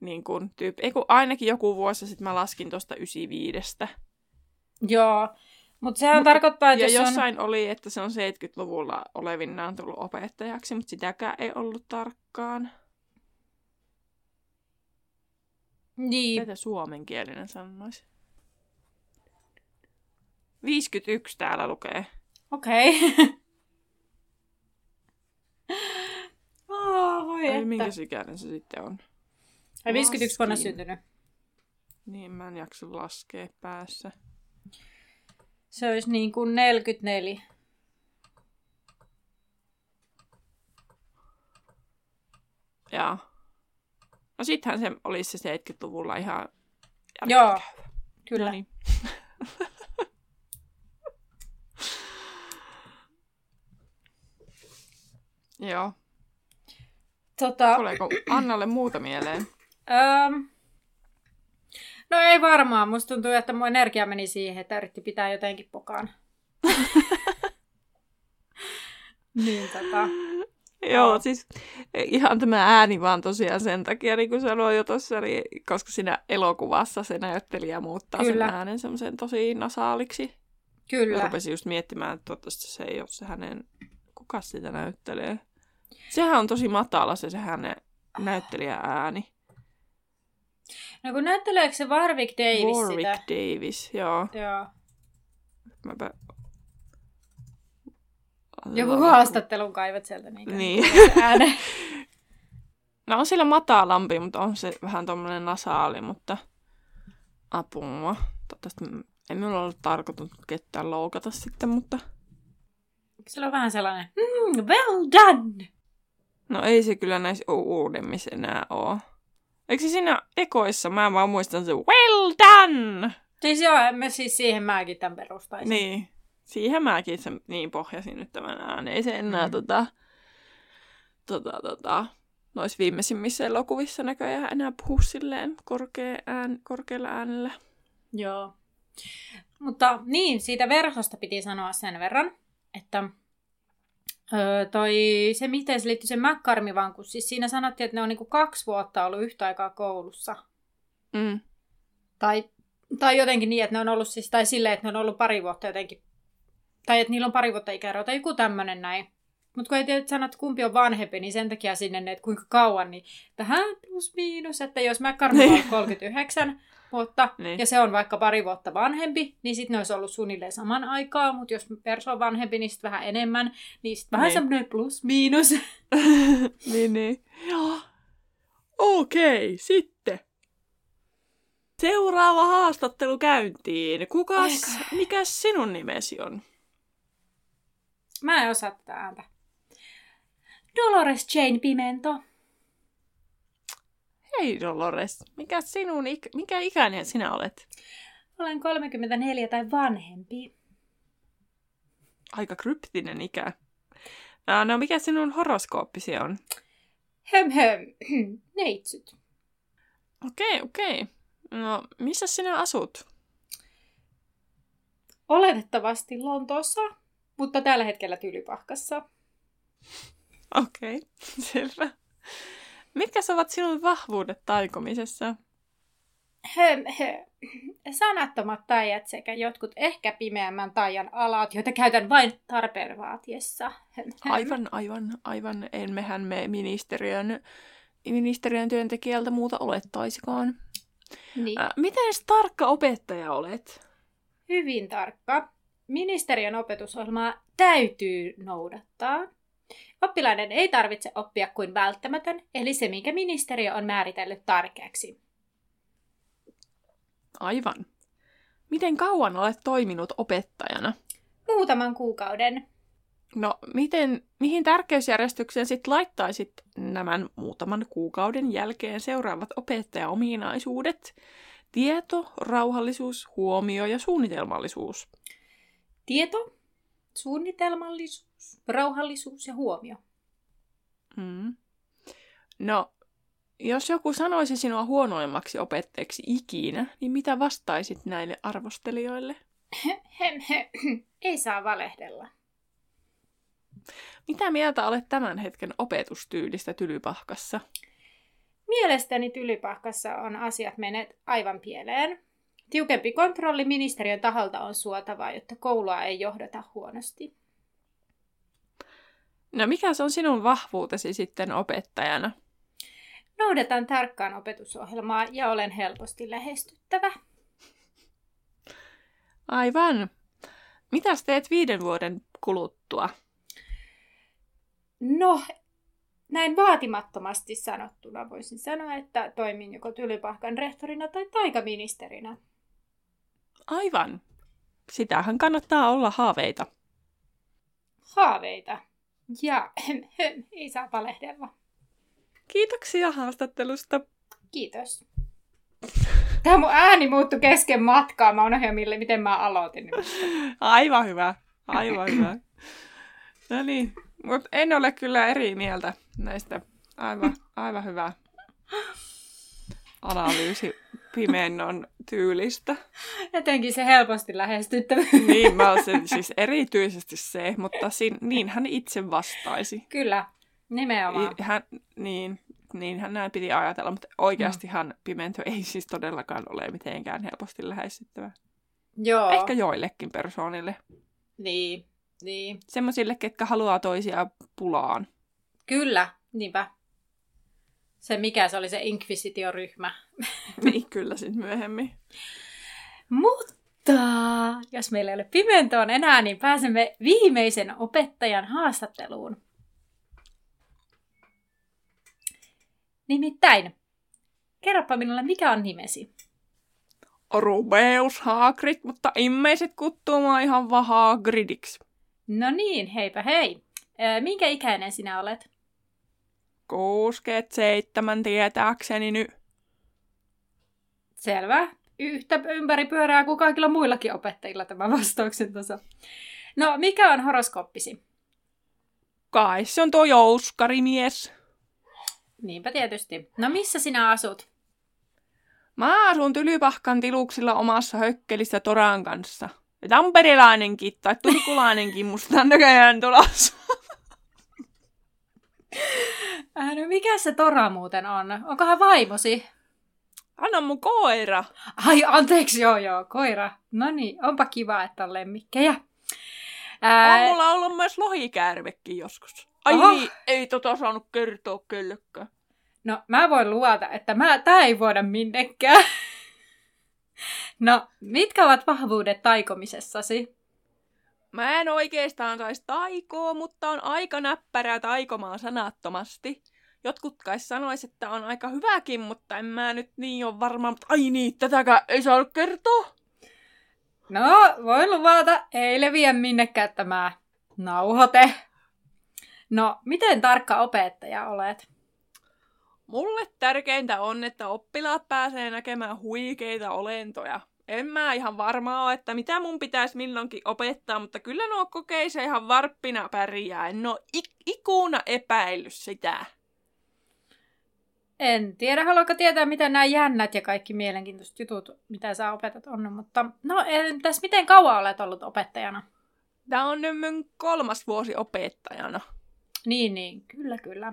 [SPEAKER 2] niin kun tyyppi. Ei kun ainakin joku vuosi sitten mä laskin tuosta 95.
[SPEAKER 1] Joo, mutta sehän Mut, tarkoittaa, että
[SPEAKER 2] ja jos jossain on... oli, että se on 70-luvulla olevinnaan tullut opettajaksi, mutta sitäkään ei ollut tarkkaan.
[SPEAKER 1] Niin.
[SPEAKER 2] Tätä suomenkielinen sanoisi. 51 täällä lukee.
[SPEAKER 1] Okei. Okay. oh, voi
[SPEAKER 2] Ai, että. minkä ikäinen se sitten on?
[SPEAKER 1] Ai 51 vuonna syntynyt.
[SPEAKER 2] Niin, mä en jaksa laskea päässä.
[SPEAKER 1] Se olisi niin kuin 44.
[SPEAKER 2] Joo. No sittenhän se olisi se 70-luvulla ihan
[SPEAKER 1] Joo, kyllä. No niin.
[SPEAKER 2] Joo.
[SPEAKER 1] Tota...
[SPEAKER 2] Tuleeko Annalle muuta mieleen?
[SPEAKER 1] Öm... No ei varmaan. Musta tuntuu, että mun energia meni siihen, että yritti pitää jotenkin pokaan. niin tota...
[SPEAKER 2] Joo, siis ihan tämä ääni vaan tosiaan sen takia, niin kuin sanoin jo tuossa, niin, koska siinä elokuvassa se näyttelijä muuttaa Kyllä. sen äänen semmoisen tosi nasaaliksi.
[SPEAKER 1] Kyllä.
[SPEAKER 2] Ja rupesin just miettimään, että toivottavasti se ei ole se hänen, kuka sitä näyttelee. Sehän on tosi matala se, se hänen näyttelijä ääni.
[SPEAKER 1] No kun näytteleekö se Warwick Davis
[SPEAKER 2] Warwick
[SPEAKER 1] sitä?
[SPEAKER 2] Davis, joo.
[SPEAKER 1] Joo.
[SPEAKER 2] Mäpä
[SPEAKER 1] joku haastattelun kaivat sieltä. Niin.
[SPEAKER 2] niin. no on sillä matalampi, mutta on se vähän tommonen nasaali, mutta apua. Toivottavasti ei minulla ollut tarkoitus ketään loukata sitten, mutta...
[SPEAKER 1] Sillä on vähän sellainen, mm, well done!
[SPEAKER 2] No ei se kyllä näissä uudemmissa enää oo. Eikö se siinä ekoissa, mä vaan muistan se well done!
[SPEAKER 1] Siis joo, mä siis siihen mäkin tämän perustaisin.
[SPEAKER 2] Niin siihen mäkin sen niin pohjasin nyt tämän ääneen. Ei se enää mm. tota, tota, tota, noissa viimeisimmissä elokuvissa näköjään enää puhu silleen korkea ään, korkealla äänellä.
[SPEAKER 1] Joo. Mutta niin, siitä verhosta piti sanoa sen verran, että öö, toi, se miten se liittyy sen McCarmivaan, kun siis siinä sanottiin, että ne on niinku kaksi vuotta ollut yhtä aikaa koulussa.
[SPEAKER 2] Mm.
[SPEAKER 1] Tai, tai jotenkin niin, että ne on ollut siis, tai silleen, että ne on ollut pari vuotta jotenkin, tai että niillä on pari vuotta ikäero, tai joku tämmöinen näin. Mutta kun ei tiedä, että sanot, kumpi on vanhempi, niin sen takia sinne, että kuinka kauan, niin vähän plus miinus, että jos McCartney on 39 vuotta, niin. ja se on vaikka pari vuotta vanhempi, niin sitten ne olisi ollut suunnilleen saman aikaa, mutta jos perso on vanhempi, niin sitten vähän enemmän, niin sitten vähän niin. semmoinen plus miinus.
[SPEAKER 2] niin, niin. Joo. Okei, sitten. Seuraava haastattelu käyntiin. Kukas, mikä sinun nimesi on?
[SPEAKER 1] Mä en osaa tätä ääntä. Dolores Jane Pimento.
[SPEAKER 2] Hei Dolores, mikä, sinun, mikä ikäinen sinä olet?
[SPEAKER 1] Olen 34 tai vanhempi.
[SPEAKER 2] Aika kryptinen ikä. No mikä sinun horoskooppisi on?
[SPEAKER 1] Höm höm, neitsyt.
[SPEAKER 2] Okei, okay, okei. Okay. No, missä sinä asut?
[SPEAKER 1] Oletettavasti Lontoossa, mutta tällä hetkellä Tylypahkassa.
[SPEAKER 2] Okei, okay, selvä. Mitkä ovat sinun vahvuudet taikomisessa?
[SPEAKER 1] Höm, höm. Sanattomat taijat sekä jotkut ehkä pimeämmän taian alat, joita käytän vain tarpeen vaatiessa. Höm,
[SPEAKER 2] höm. Aivan, aivan, aivan. Emmehän me ministeriön, ministeriön työntekijältä muuta olettaisikaan. Niin. Äh, miten tarkka opettaja olet?
[SPEAKER 1] Hyvin tarkka. Ministeriön opetusohjelmaa täytyy noudattaa. Oppilaiden ei tarvitse oppia kuin välttämätön, eli se, minkä ministeriö on määritellyt tärkeäksi.
[SPEAKER 2] Aivan. Miten kauan olet toiminut opettajana?
[SPEAKER 1] Muutaman kuukauden.
[SPEAKER 2] No, miten, mihin tärkeysjärjestykseen sitten laittaisit nämä muutaman kuukauden jälkeen seuraavat opettajaominaisuudet? Tieto, rauhallisuus, huomio ja suunnitelmallisuus.
[SPEAKER 1] Tieto, suunnitelmallisuus, rauhallisuus ja huomio.
[SPEAKER 2] Mm. No, jos joku sanoisi sinua huonoimmaksi opettajaksi ikinä, niin mitä vastaisit näille arvostelijoille?
[SPEAKER 1] Ei saa valehdella.
[SPEAKER 2] Mitä mieltä olet tämän hetken opetustyylistä Tylypahkassa?
[SPEAKER 1] Mielestäni Tylypahkassa on asiat menneet aivan pieleen. Tiukempi kontrolli ministeriön taholta on suotavaa, jotta koulua ei johdata huonosti.
[SPEAKER 2] No mikä se on sinun vahvuutesi sitten opettajana?
[SPEAKER 1] Noudatan tarkkaan opetusohjelmaa ja olen helposti lähestyttävä.
[SPEAKER 2] Aivan. Mitäs teet viiden vuoden kuluttua?
[SPEAKER 1] No, näin vaatimattomasti sanottuna voisin sanoa, että toimin joko Tylypahkan rehtorina tai taikaministerinä.
[SPEAKER 2] Aivan. Sitähän kannattaa olla haaveita.
[SPEAKER 1] Haaveita. Ja ei saa valehdella.
[SPEAKER 2] Kiitoksia haastattelusta.
[SPEAKER 1] Kiitos. Tämä mun ääni muuttui kesken matkaa. Mä unohdin, mille, miten mä aloitin.
[SPEAKER 2] Aivan hyvä. Aivan hyvä. No niin, mutta en ole kyllä eri mieltä näistä. Aivan, aivan hyvä analyysi pimennon tyylistä.
[SPEAKER 1] Jotenkin se helposti lähestyttävä.
[SPEAKER 2] niin, mä sen, siis erityisesti se, mutta sin, niin hän itse vastaisi.
[SPEAKER 1] Kyllä, nimenomaan.
[SPEAKER 2] Hän, niin, niin hän näin piti ajatella, mutta oikeastihan mm. pimento ei siis todellakaan ole mitenkään helposti lähestyttävä.
[SPEAKER 1] Joo.
[SPEAKER 2] Ehkä joillekin persoonille.
[SPEAKER 1] Niin, niin.
[SPEAKER 2] Semmoisille, ketkä haluaa toisia pulaan.
[SPEAKER 1] Kyllä, niinpä. Se mikä se oli se inkvisitioryhmä.
[SPEAKER 2] niin, kyllä sitten myöhemmin.
[SPEAKER 1] Mutta jos meillä ei ole pimentoon enää, niin pääsemme viimeisen opettajan haastatteluun. Nimittäin, kerropa minulle, mikä on nimesi?
[SPEAKER 2] Rubeus Hagrid, mutta immeiset kuttumaan ihan vaan Hagridiksi.
[SPEAKER 1] No niin, heipä hei. minkä ikäinen sinä olet?
[SPEAKER 2] 67 tietääkseni nyt.
[SPEAKER 1] Selvä. Yhtä ympäri pyörää kuin kaikilla muillakin opettajilla tämä vastauksen tuossa. No, mikä on horoskooppisi?
[SPEAKER 2] Kai se on tuo jouskarimies.
[SPEAKER 1] Niinpä tietysti. No missä sinä asut?
[SPEAKER 2] Mä asun Tylypahkan tiluksilla omassa hökkelissä Toran kanssa. Ja tamperilainenkin tai turkulainenkin musta on näköjään tulossa.
[SPEAKER 1] Äh, no mikä se Tora muuten on? Onkohan vaimosi?
[SPEAKER 2] Anna mun koira.
[SPEAKER 1] Ai, anteeksi, joo joo, koira. No niin, onpa kiva, että on lemmikkejä.
[SPEAKER 2] Ää... On mulla ollut myös lohikäärmekin joskus. Ai Oho. niin, ei tota saanut kertoa kellekään.
[SPEAKER 1] No, mä voin luvata, että mä, tää ei voida minnekään. no, mitkä ovat vahvuudet taikomisessasi?
[SPEAKER 2] Mä en oikeastaan saisi taikoa, mutta on aika näppärää taikomaan sanattomasti. Jotkut kai sanois, että on aika hyväkin, mutta en mä nyt niin ole varma. Ai niin, tätäkään ei saa kertoa.
[SPEAKER 1] No, voi luvata, ei leviä minnekään tämä nauhoite. No, miten tarkka opettaja olet?
[SPEAKER 2] Mulle tärkeintä on, että oppilaat pääsee näkemään huikeita olentoja. En mä ihan varma ole, että mitä mun pitäisi milloinkin opettaa, mutta kyllä nuo kokeissa ihan varppina pärjää. En oo ik- ikuna epäillyt sitä.
[SPEAKER 1] En tiedä, haluatko tietää, mitä nämä jännät ja kaikki mielenkiintoiset jutut, mitä sä opetat on, mutta no entäs miten kauan olet ollut opettajana?
[SPEAKER 2] Tämä on nyt mun kolmas vuosi opettajana.
[SPEAKER 1] Niin, niin, kyllä, kyllä.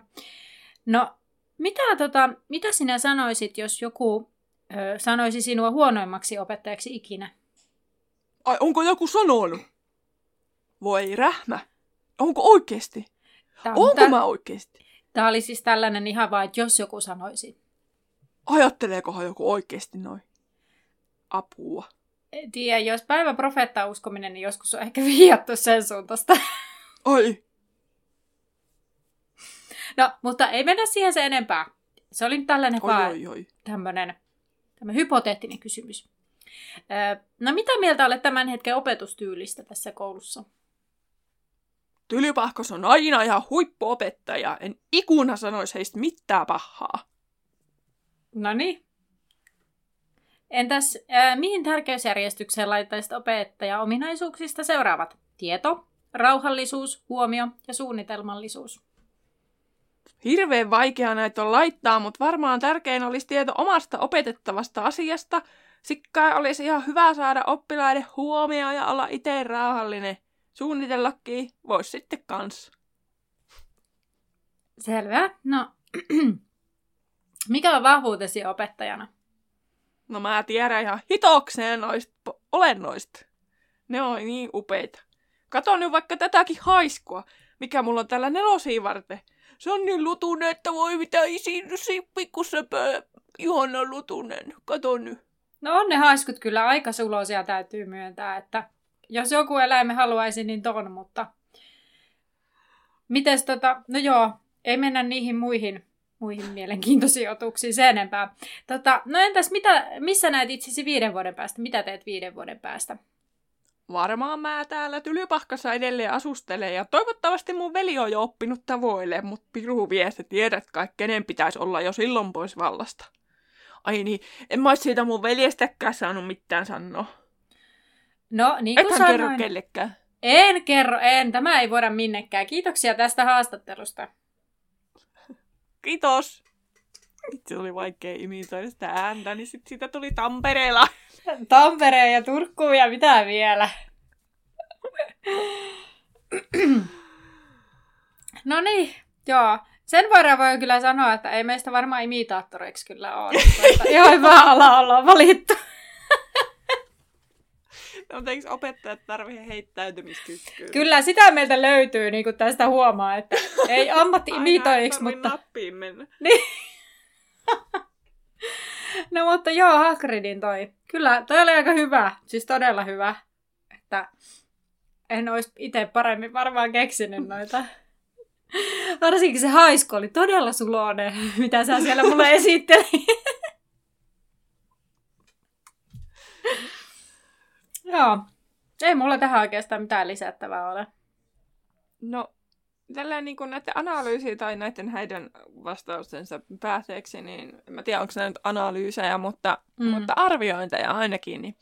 [SPEAKER 1] No, mitä, tota, mitä sinä sanoisit, jos joku ö, sanoisi sinua huonoimmaksi opettajaksi ikinä?
[SPEAKER 2] Ai, onko joku sanonut? Voi rähmä. Onko oikeasti? Tämä, onko tämä, mä oikeasti?
[SPEAKER 1] Tämä oli siis tällainen ihan vain, että jos joku sanoisi.
[SPEAKER 2] Ajatteleekohan joku oikeasti noin? Apua.
[SPEAKER 1] En tiedä, jos päivä profeetta uskominen, niin joskus on ehkä viiattu sen suuntaista.
[SPEAKER 2] Ai.
[SPEAKER 1] No, mutta ei mennä siihen se enempää. Se oli tällainen oi, vaan oi, oi. tämmöinen, tämmöinen hypoteettinen kysymys. no mitä mieltä olet tämän hetken opetustyylistä tässä koulussa?
[SPEAKER 2] Tylypahkos on aina ihan huippuopettaja. En ikuna sanoisi heistä mitään pahaa.
[SPEAKER 1] No niin. Entäs äh, mihin tärkeysjärjestykseen laittaisit opettaja ominaisuuksista seuraavat? Tieto, rauhallisuus, huomio ja suunnitelmallisuus.
[SPEAKER 2] Hirveän vaikea näitä on laittaa, mutta varmaan tärkein olisi tieto omasta opetettavasta asiasta. Sikkaa olisi ihan hyvä saada oppilaiden huomioon ja olla itse rauhallinen. Suunnitellakin voisi sitten kans.
[SPEAKER 1] Selvä. No, mikä on vahvuutesi opettajana?
[SPEAKER 2] No mä tiedän ihan hitokseen noista olennoista. Ne on niin upeita. Kato nyt vaikka tätäkin haiskua, mikä mulla on tällä nelosiin varten. Se on niin lutunen, että voi mitä isiin pikkusöpö. Ihana lutunen. Kato nyt.
[SPEAKER 1] No on ne haiskut kyllä aika suloisia täytyy myöntää, että jos joku eläime haluaisi, niin ton, mutta... Mites tota, no joo, ei mennä niihin muihin, muihin mielenkiintoisiin otuksiin sen enempää. Tota, no entäs mitä, missä näet itsesi viiden vuoden päästä? Mitä teet viiden vuoden päästä?
[SPEAKER 2] Varmaan mä täällä Tylypahkassa edelleen asustelen ja toivottavasti mun veli on jo oppinut tavoille, mutta piru viesti tiedät kai, kenen pitäisi olla jo silloin pois vallasta. Ai niin, en mä siitä mun veljestäkään saanut mitään sanoa.
[SPEAKER 1] No, niin kuin
[SPEAKER 2] Ethän kerro kellekään.
[SPEAKER 1] En kerro, en. Tämä ei voida minnekään. Kiitoksia tästä haastattelusta.
[SPEAKER 2] Kiitos. Itse oli vaikea imitoida sitä ääntä, niin sit siitä tuli Tampereella.
[SPEAKER 1] Tampereen ja Turkku ja mitä vielä. no niin, joo. Sen verran voi kyllä sanoa, että ei meistä varmaan imitaattoreiksi kyllä ole. Ihan hyvä ala ollaan valittu.
[SPEAKER 2] No, mutta eikö opettajat tarvitse heittäytymiskykyä?
[SPEAKER 1] Kyllä, sitä meiltä löytyy, niin kuin tästä huomaa, että ei ammatti-imitoiksi, mutta...
[SPEAKER 2] nappiin mennä.
[SPEAKER 1] Niin. no mutta joo, Hagridin toi. Kyllä, toi oli aika hyvä. Siis todella hyvä. Että en olisi itse paremmin varmaan keksinyt noita. Varsinkin se haisko oli todella suloinen, mitä sä siellä mulle esittelit. Joo. Ei mulla tähän oikeastaan mitään lisättävää ole.
[SPEAKER 2] No, tällä niin kuin näiden analyysiä tai näiden heidän vastaustensa päätteeksi, niin en mä tiedä, onko nämä nyt analyysejä, mutta, mm. mutta arviointeja ainakin, niin,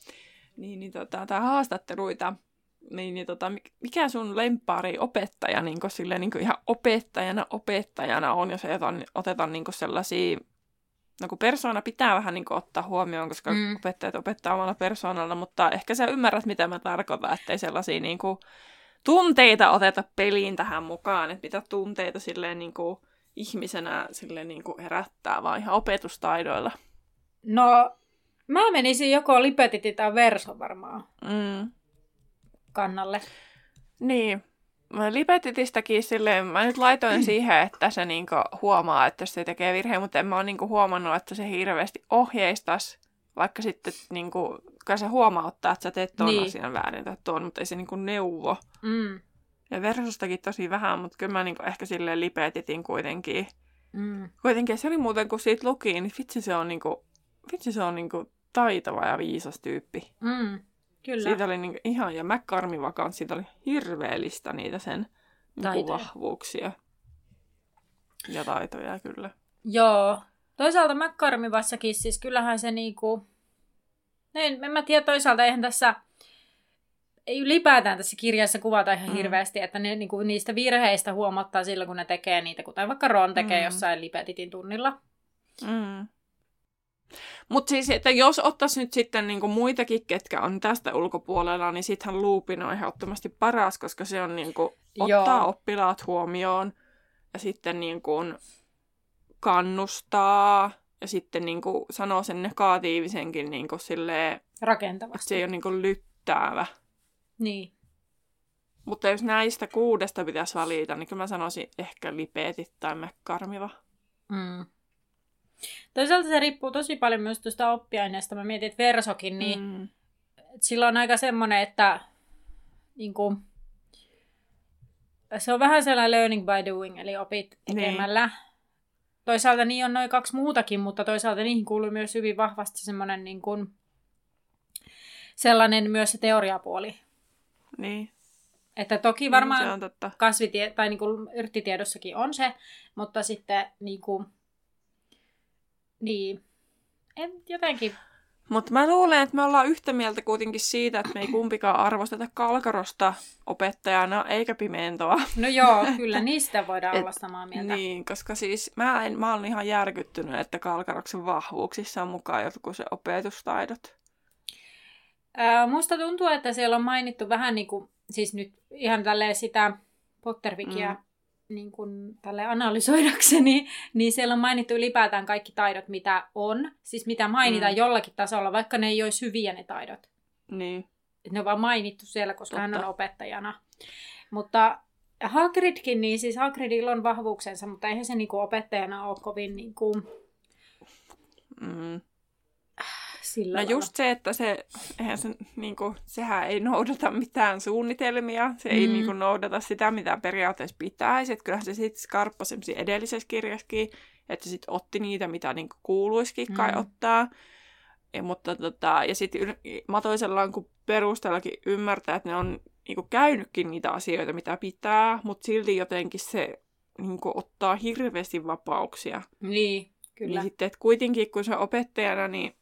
[SPEAKER 2] niin, niin tota, tai haastatteluita, niin, niin tota, mikä sun lempari opettaja niin sille, niin ihan opettajana opettajana on, jos otetaan, otetaan niin sellaisia no kun persoona pitää vähän niin ottaa huomioon, koska mm. opettajat opettaa omalla persoonalla, mutta ehkä sä ymmärrät, mitä mä tarkoitan, ettei sellaisia niin kuin, tunteita oteta peliin tähän mukaan, että mitä tunteita silleen niin kuin, ihmisenä silleen niin kuin, herättää, vaan ihan opetustaidoilla.
[SPEAKER 1] No, mä menisin joko Lipetiti tai Verso varmaan
[SPEAKER 2] mm.
[SPEAKER 1] kannalle.
[SPEAKER 2] Niin, Lipetitistäkin silleen, mä nyt laitoin siihen, että se niinku huomaa, että se tekee virheen, mutta en mä ole niinku huomannut, että se hirveästi ohjeistas, vaikka sitten niinku, kai se huomauttaa, että sä teet tuon niin. asian väärin tai tuon, mutta ei se niinku neuvo.
[SPEAKER 1] Mm.
[SPEAKER 2] Ja versustakin tosi vähän, mutta kyllä mä niinku ehkä silleen lipetitin kuitenkin.
[SPEAKER 1] Mm.
[SPEAKER 2] Kuitenkin se oli muuten, kun siitä luki, niin vitsi se on niinku, vitsi se on niinku taitava ja viisas tyyppi.
[SPEAKER 1] Mm. Kyllä.
[SPEAKER 2] Siitä oli niin ihan, ja McCarmiva kanssa, siitä oli hirveellistä niitä sen niin vahvuuksia ja taitoja kyllä.
[SPEAKER 1] Joo. Toisaalta McCarmivassakin, siis kyllähän se niinku... En, en mä tiedä, toisaalta eihän tässä... Ei ylipäätään tässä kirjassa kuvata ihan mm. hirveästi, että ne, niinku, niistä virheistä huomattaa silloin, kun ne tekee niitä, kuten vaikka Ron tekee mm. jossain Lipetitin tunnilla.
[SPEAKER 2] Mm. Mutta siis, että jos ottaisi nyt sitten niinku muitakin, ketkä on tästä ulkopuolella, niin sittenhän Loopin on ehdottomasti paras, koska se on niinku, ottaa Joo. oppilaat huomioon ja sitten niinku kannustaa ja sitten niinku sanoo sen negatiivisenkin niinku silleen,
[SPEAKER 1] rakentavasti.
[SPEAKER 2] Se ei ole niinku lyttäävä.
[SPEAKER 1] Niin.
[SPEAKER 2] Mutta jos näistä kuudesta pitäisi valita, niin kyllä mä sanoisin ehkä lipeetit tai mekkarmiva.
[SPEAKER 1] Mm. Toisaalta se riippuu tosi paljon myös tuosta oppiaineesta. Mä mietin, että Versokin, niin mm. sillä on aika semmoinen, että niin kuin, se on vähän sellainen learning by doing, eli opit niin. tekemällä. Niin. Toisaalta niin on noin kaksi muutakin, mutta toisaalta niihin kuuluu myös hyvin vahvasti semmoinen niin kuin, sellainen myös se teoriapuoli.
[SPEAKER 2] Niin.
[SPEAKER 1] Että toki varmaan niin, se on totta. kasvitie- tai niin kuin yrttitiedossakin on se, mutta sitten niin kuin, niin. En jotenkin...
[SPEAKER 2] Mutta mä luulen, että me ollaan yhtä mieltä kuitenkin siitä, että me ei kumpikaan arvosteta Kalkarosta opettajana eikä Pimentoa.
[SPEAKER 1] No joo, kyllä niistä voidaan Et, olla samaa mieltä.
[SPEAKER 2] Niin, koska siis mä, en, mä olen ihan järkyttynyt, että Kalkaroksen vahvuuksissa on mukaan jotkut se opetustaidot.
[SPEAKER 1] Ää, musta tuntuu, että siellä on mainittu vähän niin kuin, siis nyt ihan tälleen sitä Pottervikia mm niin kuin, tälle analysoidakseni, niin siellä on mainittu ylipäätään kaikki taidot, mitä on. Siis mitä mainitaan mm. jollakin tasolla, vaikka ne ei olisi hyviä ne taidot.
[SPEAKER 2] Niin.
[SPEAKER 1] ne on vaan mainittu siellä, koska Totta. hän on opettajana. Mutta Hagridkin, niin siis Hagridilla on vahvuuksensa, mutta eihän se niin kuin opettajana ole kovin niin kuin...
[SPEAKER 2] Mm sillä No just se, että se, eihän se, niin kuin, sehän ei noudata mitään suunnitelmia, se mm. ei niin kuin, noudata sitä, mitä periaatteessa pitäisi. Että kyllähän se sitten skarppasi edellisessä kirjassakin, että se sitten otti niitä, mitä niin kuin, kuuluisikin kai mm. ottaa. Ja, mutta, tota, ja sitten matoisellaan kun perusteellakin ymmärtää, että ne on niin kuin, käynytkin niitä asioita, mitä pitää, mutta silti jotenkin se niin kuin, ottaa hirveästi vapauksia.
[SPEAKER 1] Niin, kyllä.
[SPEAKER 2] Niin sitten, että kuitenkin kun se opettajana, niin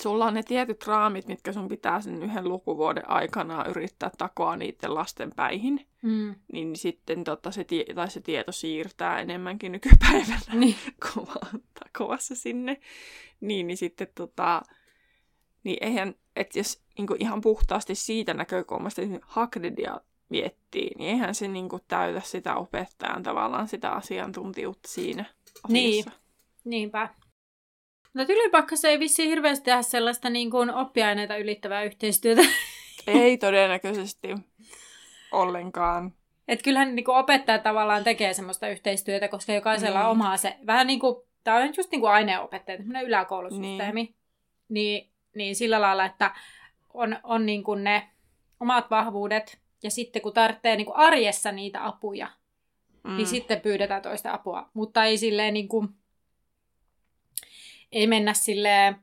[SPEAKER 2] sulla on ne tietyt raamit, mitkä sun pitää sen yhden lukuvuoden aikana yrittää takoa niiden lasten päihin,
[SPEAKER 1] mm.
[SPEAKER 2] niin sitten tota, se, tie- tai se tieto siirtää enemmänkin nykypäivänä niin. takoassa sinne. Niin, niin sitten tota, niin eihän, että jos niin ihan puhtaasti siitä näkökulmasta Hagridia miettii, niin eihän se niin kuin, täytä sitä opettajan tavallaan sitä asiantuntijuutta siinä asiassa.
[SPEAKER 1] Niin, niinpä. No Tylypakkassa ei vissiin hirveästi tehdä sellaista niin kuin oppiaineita ylittävää yhteistyötä.
[SPEAKER 2] Ei todennäköisesti ollenkaan.
[SPEAKER 1] Et kyllähän niin kuin opettaja tavallaan tekee semmoista yhteistyötä, koska jokaisella niin. omaa se, vähän niin kuin, tämä on just niin kuin aineenopettaja, tämmöinen yläkoulusysteemi. Niin. niin, niin sillä lailla, että on, on niin kuin ne omat vahvuudet, ja sitten kun tarvitsee niin kuin arjessa niitä apuja, niin mm. niin sitten pyydetään toista apua. Mutta ei silleen niin kuin, ei mennä silleen,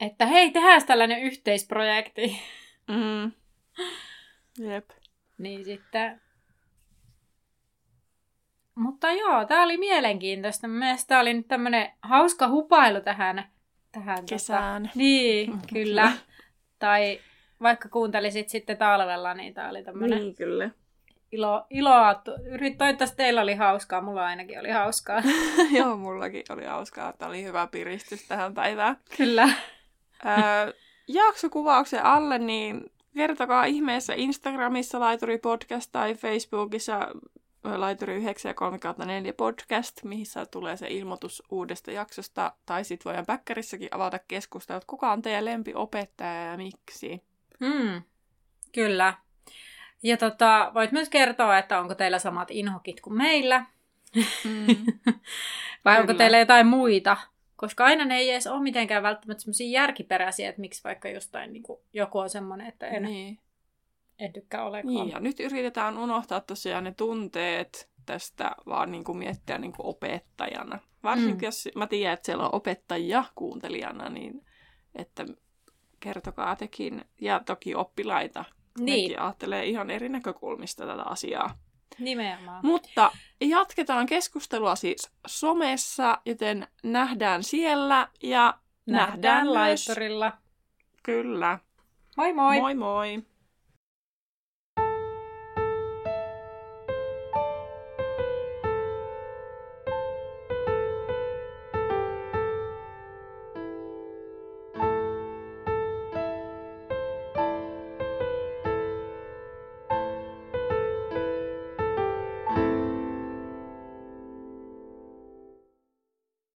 [SPEAKER 1] että hei, tehdään tällainen yhteisprojekti.
[SPEAKER 2] Mm. Jep.
[SPEAKER 1] niin sitten... Mutta joo, tämä oli mielenkiintoista. Mielestäni tämä oli nyt tämmöinen hauska hupailu tähän, tähän
[SPEAKER 2] tota- kesään.
[SPEAKER 1] Tota... Niin, kyllä. tai vaikka kuuntelisit sitten talvella, niin tämä oli tämmöinen
[SPEAKER 2] Niin, kyllä.
[SPEAKER 1] Ilo, iloa. Toivottavasti teillä oli hauskaa, mulla ainakin oli hauskaa.
[SPEAKER 2] Joo, mullakin oli hauskaa, että oli hyvä piristys tähän päivään.
[SPEAKER 1] Kyllä.
[SPEAKER 2] Öö, jaksokuvauksen alle, niin kertokaa ihmeessä Instagramissa Laituri Podcast tai Facebookissa Laituri 9 ja 3 4 podcast, missä tulee se ilmoitus uudesta jaksosta. Tai sitten voidaan päkkärissäkin avata keskustelua, että kuka on teidän lempiopettaja ja miksi.
[SPEAKER 1] Mm, kyllä. Ja tota, voit myös kertoa, että onko teillä samat inhokit kuin meillä. Mm. Vai kyllä. onko teillä jotain muita koska aina ne ei edes ole mitenkään välttämättä semmoisia järkiperäisiä, että miksi vaikka jostain niin kuin, joku on semmoinen, että en, niin. en tykkää olekaan.
[SPEAKER 2] Niin, ja nyt yritetään unohtaa tosiaan ne tunteet tästä, vaan niin kuin miettiä niin kuin opettajana. Varsinkin mm. jos mä tiedän, että siellä on opettajia kuuntelijana, niin että kertokaa tekin, ja toki oppilaita. Niin. Nekin ajattelee ihan eri näkökulmista tätä asiaa.
[SPEAKER 1] Nimenomaan.
[SPEAKER 2] Mutta jatketaan keskustelua siis somessa, joten nähdään siellä ja nähdään, nähdään
[SPEAKER 1] laiturilla.
[SPEAKER 2] Kyllä.
[SPEAKER 1] Moi moi!
[SPEAKER 2] Moi moi!